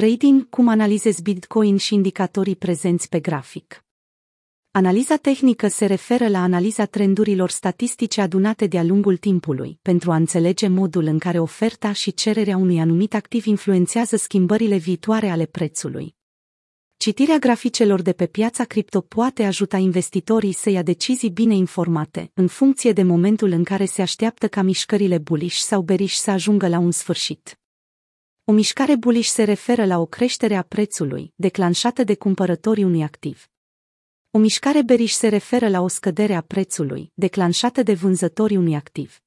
Trading, cum analizezi Bitcoin și indicatorii prezenți pe grafic. Analiza tehnică se referă la analiza trendurilor statistice adunate de-a lungul timpului, pentru a înțelege modul în care oferta și cererea unui anumit activ influențează schimbările viitoare ale prețului. Citirea graficelor de pe piața cripto poate ajuta investitorii să ia decizii bine informate, în funcție de momentul în care se așteaptă ca mișcările bullish sau bearish să ajungă la un sfârșit. O mișcare bullish se referă la o creștere a prețului, declanșată de cumpărătorii unui activ. O mișcare bearish se referă la o scădere a prețului, declanșată de vânzătorii unui activ.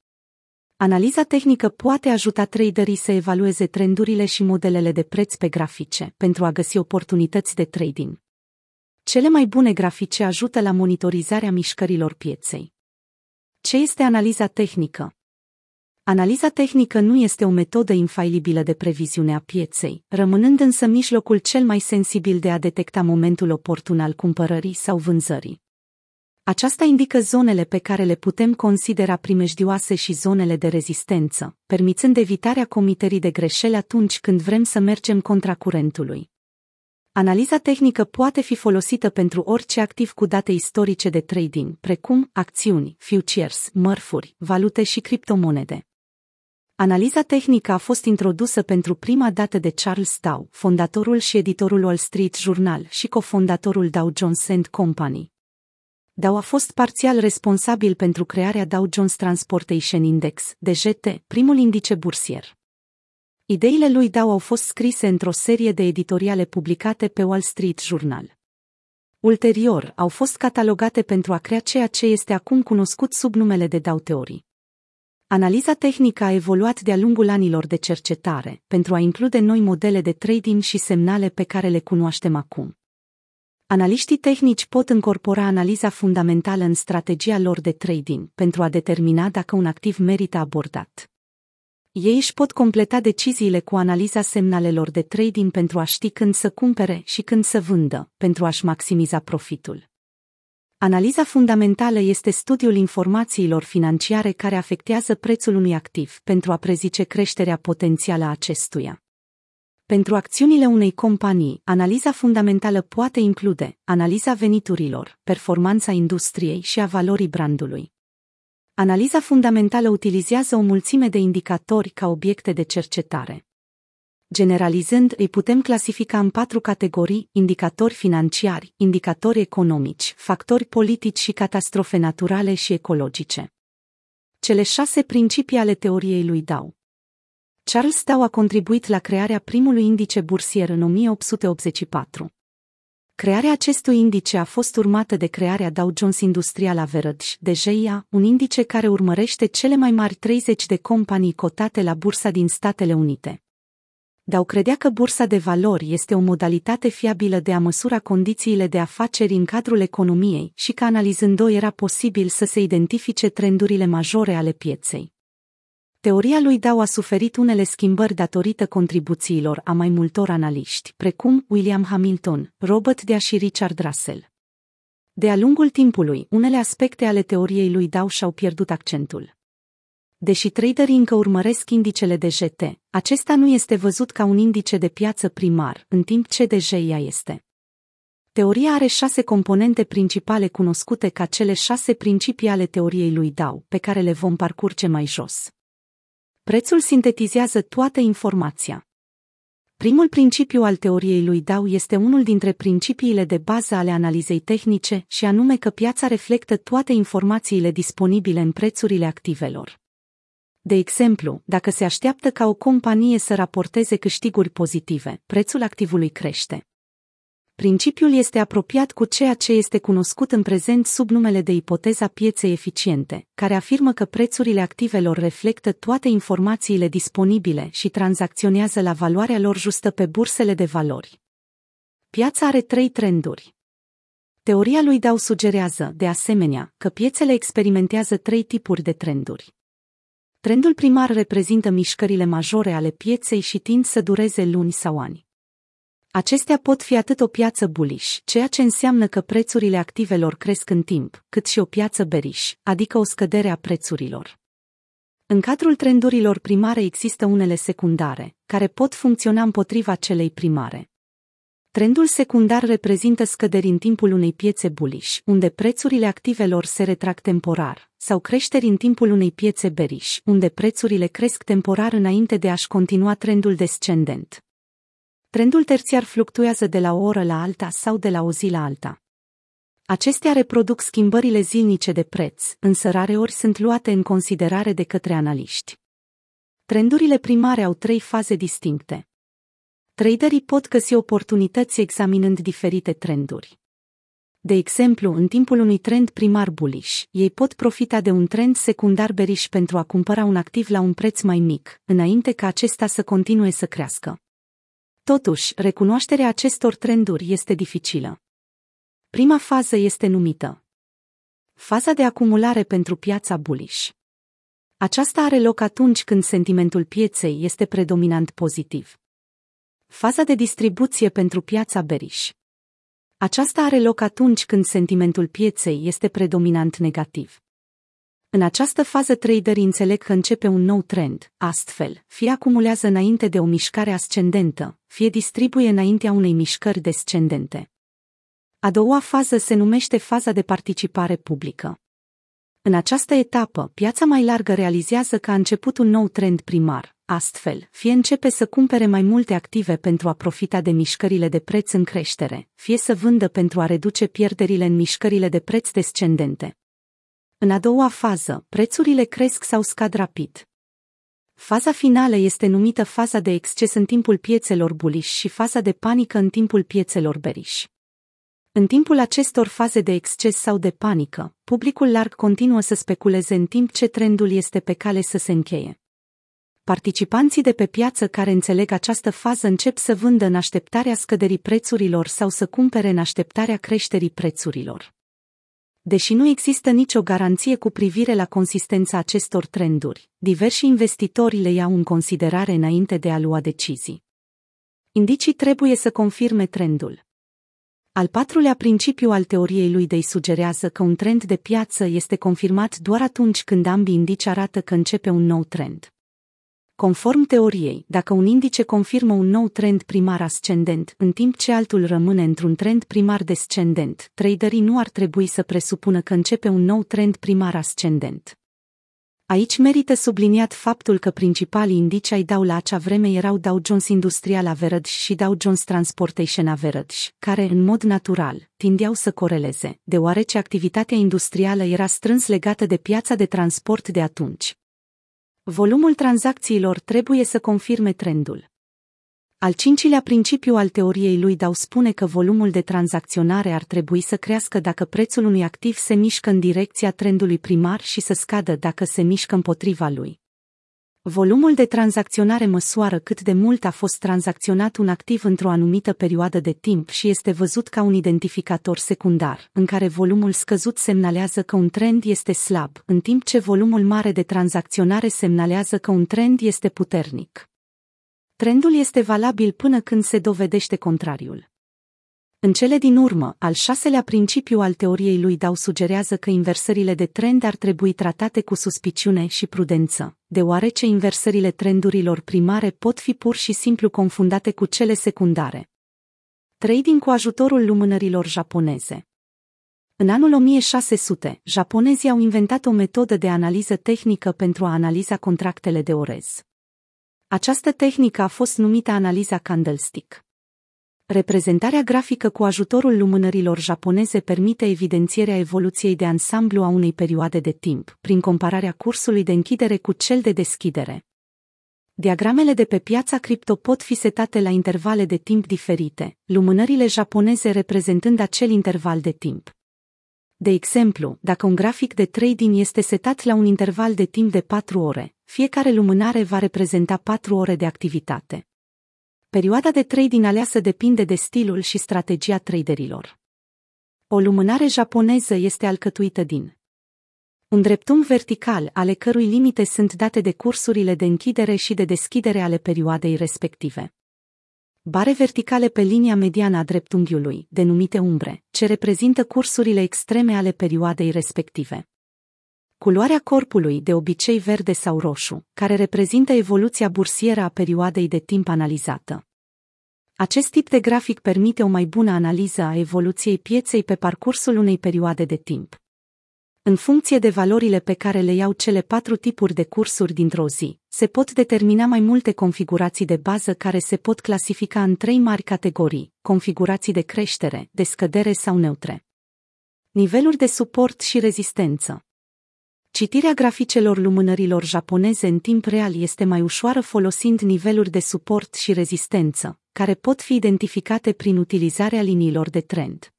Analiza tehnică poate ajuta traderii să evalueze trendurile și modelele de preț pe grafice pentru a găsi oportunități de trading. Cele mai bune grafice ajută la monitorizarea mișcărilor pieței. Ce este analiza tehnică? Analiza tehnică nu este o metodă infailibilă de previziune a pieței, rămânând însă mijlocul cel mai sensibil de a detecta momentul oportun al cumpărării sau vânzării. Aceasta indică zonele pe care le putem considera primejdioase și zonele de rezistență, permițând evitarea comiterii de greșeli atunci când vrem să mergem contra curentului. Analiza tehnică poate fi folosită pentru orice activ cu date istorice de trading, precum acțiuni, futures, mărfuri, valute și criptomonede. Analiza tehnică a fost introdusă pentru prima dată de Charles Dow, fondatorul și editorul Wall Street Journal și cofondatorul Dow Jones Company. Dow a fost parțial responsabil pentru crearea Dow Jones Transportation Index, DGT, primul indice bursier. Ideile lui Dow au fost scrise într-o serie de editoriale publicate pe Wall Street Journal. Ulterior, au fost catalogate pentru a crea ceea ce este acum cunoscut sub numele de Dow Theory. Analiza tehnică a evoluat de-a lungul anilor de cercetare, pentru a include noi modele de trading și semnale pe care le cunoaștem acum. Analiștii tehnici pot încorpora analiza fundamentală în strategia lor de trading pentru a determina dacă un activ merită abordat. Ei își pot completa deciziile cu analiza semnalelor de trading pentru a ști când să cumpere și când să vândă, pentru a-și maximiza profitul. Analiza fundamentală este studiul informațiilor financiare care afectează prețul unui activ pentru a prezice creșterea potențială a acestuia. Pentru acțiunile unei companii, analiza fundamentală poate include analiza veniturilor, performanța industriei și a valorii brandului. Analiza fundamentală utilizează o mulțime de indicatori ca obiecte de cercetare. Generalizând, îi putem clasifica în patru categorii, indicatori financiari, indicatori economici, factori politici și catastrofe naturale și ecologice. Cele șase principii ale teoriei lui Dow. Charles Dow a contribuit la crearea primului indice bursier în 1884. Crearea acestui indice a fost urmată de crearea Dow Jones Industrial Average, DJIA, un indice care urmărește cele mai mari 30 de companii cotate la bursa din Statele Unite. Dow credea că bursa de valori este o modalitate fiabilă de a măsura condițiile de afaceri în cadrul economiei și că analizând-o era posibil să se identifice trendurile majore ale pieței. Teoria lui Dow a suferit unele schimbări datorită contribuțiilor a mai multor analiști, precum William Hamilton, Robert Dea și Richard Russell. De-a lungul timpului, unele aspecte ale teoriei lui Dow și-au pierdut accentul. Deși traderii încă urmăresc indicele de GT, acesta nu este văzut ca un indice de piață primar, în timp ce DJIA este. Teoria are șase componente principale cunoscute ca cele șase principii ale teoriei lui Dow, pe care le vom parcurge mai jos. Prețul sintetizează toată informația. Primul principiu al teoriei lui Dow este unul dintre principiile de bază ale analizei tehnice și anume că piața reflectă toate informațiile disponibile în prețurile activelor. De exemplu, dacă se așteaptă ca o companie să raporteze câștiguri pozitive, prețul activului crește. Principiul este apropiat cu ceea ce este cunoscut în prezent sub numele de ipoteza pieței eficiente, care afirmă că prețurile activelor reflectă toate informațiile disponibile și tranzacționează la valoarea lor justă pe bursele de valori. Piața are trei trenduri. Teoria lui Dow sugerează, de asemenea, că piețele experimentează trei tipuri de trenduri. Trendul primar reprezintă mișcările majore ale pieței și tind să dureze luni sau ani. Acestea pot fi atât o piață bullish, ceea ce înseamnă că prețurile activelor cresc în timp, cât și o piață bearish, adică o scădere a prețurilor. În cadrul trendurilor primare există unele secundare, care pot funcționa împotriva celei primare. Trendul secundar reprezintă scăderi în timpul unei piețe bullish, unde prețurile activelor se retrag temporar, sau creșteri în timpul unei piețe bearish, unde prețurile cresc temporar înainte de a-și continua trendul descendent. Trendul terțiar fluctuează de la o oră la alta sau de la o zi la alta. Acestea reproduc schimbările zilnice de preț, însă rareori sunt luate în considerare de către analiști. Trendurile primare au trei faze distincte. Traderii pot găsi oportunități examinând diferite trenduri. De exemplu, în timpul unui trend primar bullish, ei pot profita de un trend secundar bearish pentru a cumpăra un activ la un preț mai mic, înainte ca acesta să continue să crească. Totuși, recunoașterea acestor trenduri este dificilă. Prima fază este numită faza de acumulare pentru piața bullish. Aceasta are loc atunci când sentimentul pieței este predominant pozitiv. Faza de distribuție pentru piața bearish. Aceasta are loc atunci când sentimentul pieței este predominant negativ. În această fază traderii înțeleg că începe un nou trend, astfel, fie acumulează înainte de o mișcare ascendentă, fie distribuie înaintea unei mișcări descendente. A doua fază se numește faza de participare publică. În această etapă, piața mai largă realizează că a început un nou trend primar, astfel, fie începe să cumpere mai multe active pentru a profita de mișcările de preț în creștere, fie să vândă pentru a reduce pierderile în mișcările de preț descendente. În a doua fază, prețurile cresc sau scad rapid. Faza finală este numită faza de exces în timpul piețelor bullish și faza de panică în timpul piețelor bearish. În timpul acestor faze de exces sau de panică, publicul larg continuă să speculeze în timp ce trendul este pe cale să se încheie. Participanții de pe piață care înțeleg această fază încep să vândă în așteptarea scăderii prețurilor sau să cumpere în așteptarea creșterii prețurilor. Deși nu există nicio garanție cu privire la consistența acestor trenduri, diversi investitori le iau în considerare înainte de a lua decizii. Indicii trebuie să confirme trendul. Al patrulea principiu al teoriei lui Dei sugerează că un trend de piață este confirmat doar atunci când ambii indici arată că începe un nou trend. Conform teoriei, dacă un indice confirmă un nou trend primar ascendent, în timp ce altul rămâne într-un trend primar descendent, traderii nu ar trebui să presupună că începe un nou trend primar ascendent. Aici merită subliniat faptul că principalii indici ai dau la acea vreme erau Dow Jones Industrial Average și Dow Jones Transportation Average, care, în mod natural, tindeau să coreleze, deoarece activitatea industrială era strâns legată de piața de transport de atunci. Volumul tranzacțiilor trebuie să confirme trendul. Al cincilea principiu al teoriei lui Dau spune că volumul de tranzacționare ar trebui să crească dacă prețul unui activ se mișcă în direcția trendului primar și să scadă dacă se mișcă împotriva lui. Volumul de tranzacționare măsoară cât de mult a fost tranzacționat un activ într-o anumită perioadă de timp și este văzut ca un identificator secundar, în care volumul scăzut semnalează că un trend este slab, în timp ce volumul mare de tranzacționare semnalează că un trend este puternic. Trendul este valabil până când se dovedește contrariul. În cele din urmă, al șaselea principiu al teoriei lui Dau sugerează că inversările de trend ar trebui tratate cu suspiciune și prudență, deoarece inversările trendurilor primare pot fi pur și simplu confundate cu cele secundare. Trading cu ajutorul lumânărilor japoneze În anul 1600, japonezii au inventat o metodă de analiză tehnică pentru a analiza contractele de orez. Această tehnică a fost numită analiza candlestick. Reprezentarea grafică cu ajutorul lumânărilor japoneze permite evidențierea evoluției de ansamblu a unei perioade de timp, prin compararea cursului de închidere cu cel de deschidere. Diagramele de pe piața cripto pot fi setate la intervale de timp diferite, lumânările japoneze reprezentând acel interval de timp. De exemplu, dacă un grafic de trading este setat la un interval de timp de 4 ore, fiecare lumânare va reprezenta 4 ore de activitate. Perioada de trading aleasă depinde de stilul și strategia traderilor. O lumânare japoneză este alcătuită din un dreptunghi vertical, ale cărui limite sunt date de cursurile de închidere și de deschidere ale perioadei respective. Bare verticale pe linia mediană a dreptunghiului, denumite umbre, ce reprezintă cursurile extreme ale perioadei respective Culoarea corpului, de obicei verde sau roșu, care reprezintă evoluția bursieră a perioadei de timp analizată. Acest tip de grafic permite o mai bună analiză a evoluției pieței pe parcursul unei perioade de timp. În funcție de valorile pe care le iau cele patru tipuri de cursuri dintr-o zi, se pot determina mai multe configurații de bază care se pot clasifica în trei mari categorii, configurații de creștere, de scădere sau neutre. Niveluri de suport și rezistență. Citirea graficelor lumânărilor japoneze în timp real este mai ușoară folosind niveluri de suport și rezistență, care pot fi identificate prin utilizarea liniilor de trend.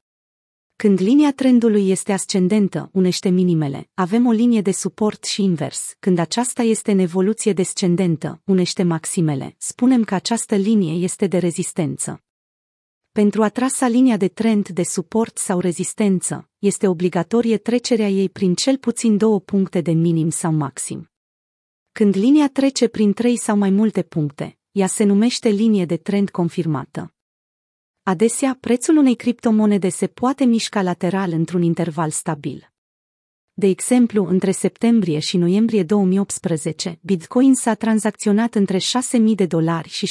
Când linia trendului este ascendentă, unește minimele, avem o linie de suport și invers. Când aceasta este în evoluție descendentă, unește maximele. Spunem că această linie este de rezistență. Pentru a trasa linia de trend de suport sau rezistență, este obligatorie trecerea ei prin cel puțin două puncte de minim sau maxim. Când linia trece prin trei sau mai multe puncte, ea se numește linie de trend confirmată. Adesea, prețul unei criptomonede se poate mișca lateral într-un interval stabil. De exemplu, între septembrie și noiembrie 2018, Bitcoin s-a tranzacționat între 6.000 de dolari și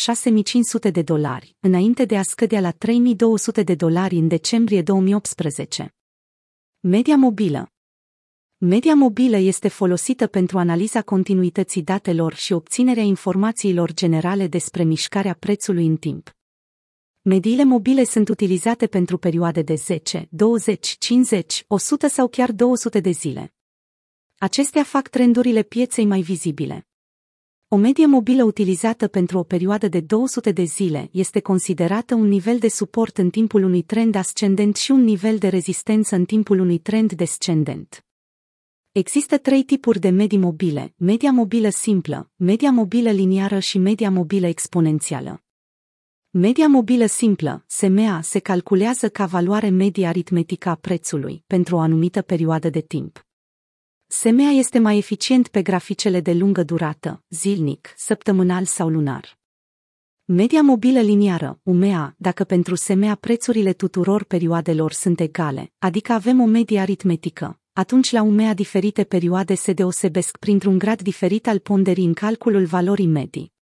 6.500 de dolari, înainte de a scădea la 3.200 de dolari în decembrie 2018. Media mobilă Media mobilă este folosită pentru analiza continuității datelor și obținerea informațiilor generale despre mișcarea prețului în timp. Mediile mobile sunt utilizate pentru perioade de 10, 20, 50, 100 sau chiar 200 de zile. Acestea fac trendurile pieței mai vizibile. O medie mobilă utilizată pentru o perioadă de 200 de zile este considerată un nivel de suport în timpul unui trend ascendent și un nivel de rezistență în timpul unui trend descendent. Există trei tipuri de medii mobile, media mobilă simplă, media mobilă liniară și media mobilă exponențială. Media mobilă simplă, SMA, se calculează ca valoare medie aritmetică a prețului pentru o anumită perioadă de timp. SMA este mai eficient pe graficele de lungă durată, zilnic, săptămânal sau lunar. Media mobilă liniară, UMEA, dacă pentru SMA prețurile tuturor perioadelor sunt egale, adică avem o medie aritmetică, atunci la UMEA diferite perioade se deosebesc printr-un grad diferit al ponderii în calculul valorii medii.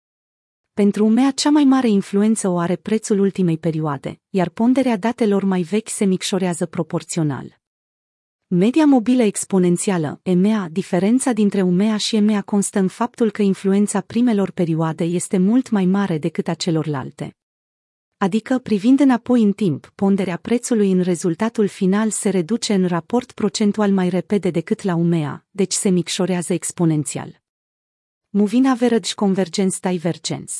Pentru UMEA cea mai mare influență o are prețul ultimei perioade, iar ponderea datelor mai vechi se micșorează proporțional. Media mobilă exponențială, EMEA, diferența dintre UMEA și EMEA constă în faptul că influența primelor perioade este mult mai mare decât a celorlalte. Adică, privind înapoi în timp, ponderea prețului în rezultatul final se reduce în raport procentual mai repede decât la UMEA, deci se micșorează exponențial. Moving Average Convergence Divergence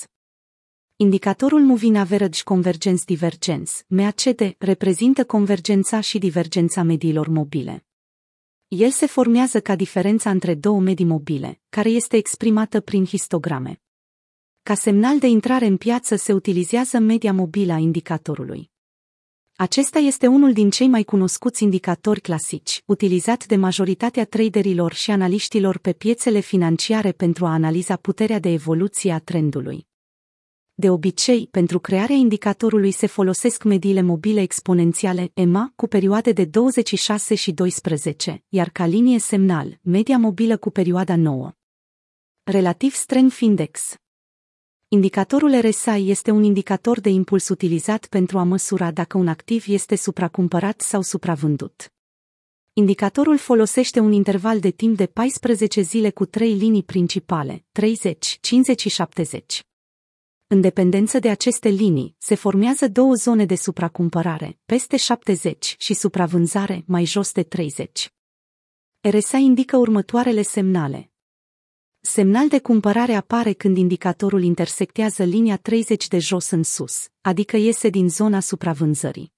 Indicatorul Moving Average Convergence Divergence, MACD, reprezintă convergența și divergența mediilor mobile. El se formează ca diferența între două medii mobile, care este exprimată prin histograme. Ca semnal de intrare în piață se utilizează media mobilă a indicatorului. Acesta este unul din cei mai cunoscuți indicatori clasici, utilizat de majoritatea traderilor și analiștilor pe piețele financiare pentru a analiza puterea de evoluție a trendului. De obicei, pentru crearea indicatorului se folosesc mediile mobile exponențiale EMA cu perioade de 26 și 12, iar ca linie semnal, media mobilă cu perioada 9. Relativ Strength Index Indicatorul RSI este un indicator de impuls utilizat pentru a măsura dacă un activ este supracumpărat sau supravândut. Indicatorul folosește un interval de timp de 14 zile cu trei linii principale, 30, 50 și 70. În dependență de aceste linii, se formează două zone de supracumpărare, peste 70 și supravânzare, mai jos de 30. RSI indică următoarele semnale. Semnal de cumpărare apare când indicatorul intersectează linia 30 de jos în sus, adică iese din zona supravânzării.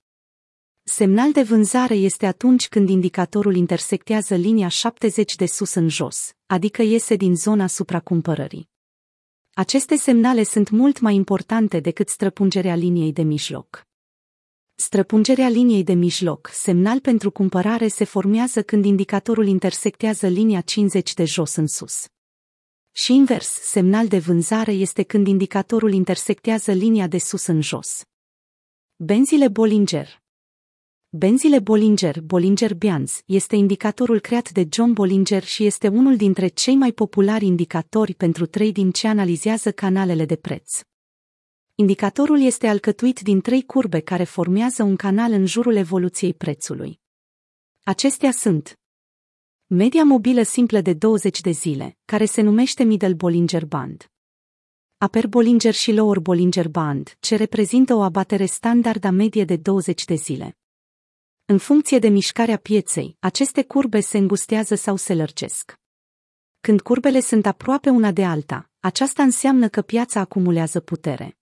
Semnal de vânzare este atunci când indicatorul intersectează linia 70 de sus în jos, adică iese din zona supracumpărării. Aceste semnale sunt mult mai importante decât străpungerea liniei de mijloc. Străpungerea liniei de mijloc, semnal pentru cumpărare, se formează când indicatorul intersectează linia 50 de jos în sus. Și invers, semnal de vânzare este când indicatorul intersectează linia de sus în jos. Benzile Bollinger Benzile Bollinger Bollinger Bands este indicatorul creat de John Bollinger și este unul dintre cei mai populari indicatori pentru trading ce analizează canalele de preț. Indicatorul este alcătuit din trei curbe care formează un canal în jurul evoluției prețului. Acestea sunt media mobilă simplă de 20 de zile, care se numește Middle Bollinger Band. Upper Bollinger și Lower Bollinger Band, ce reprezintă o abatere standard a medie de 20 de zile. În funcție de mișcarea pieței, aceste curbe se îngustează sau se lărgesc. Când curbele sunt aproape una de alta, aceasta înseamnă că piața acumulează putere.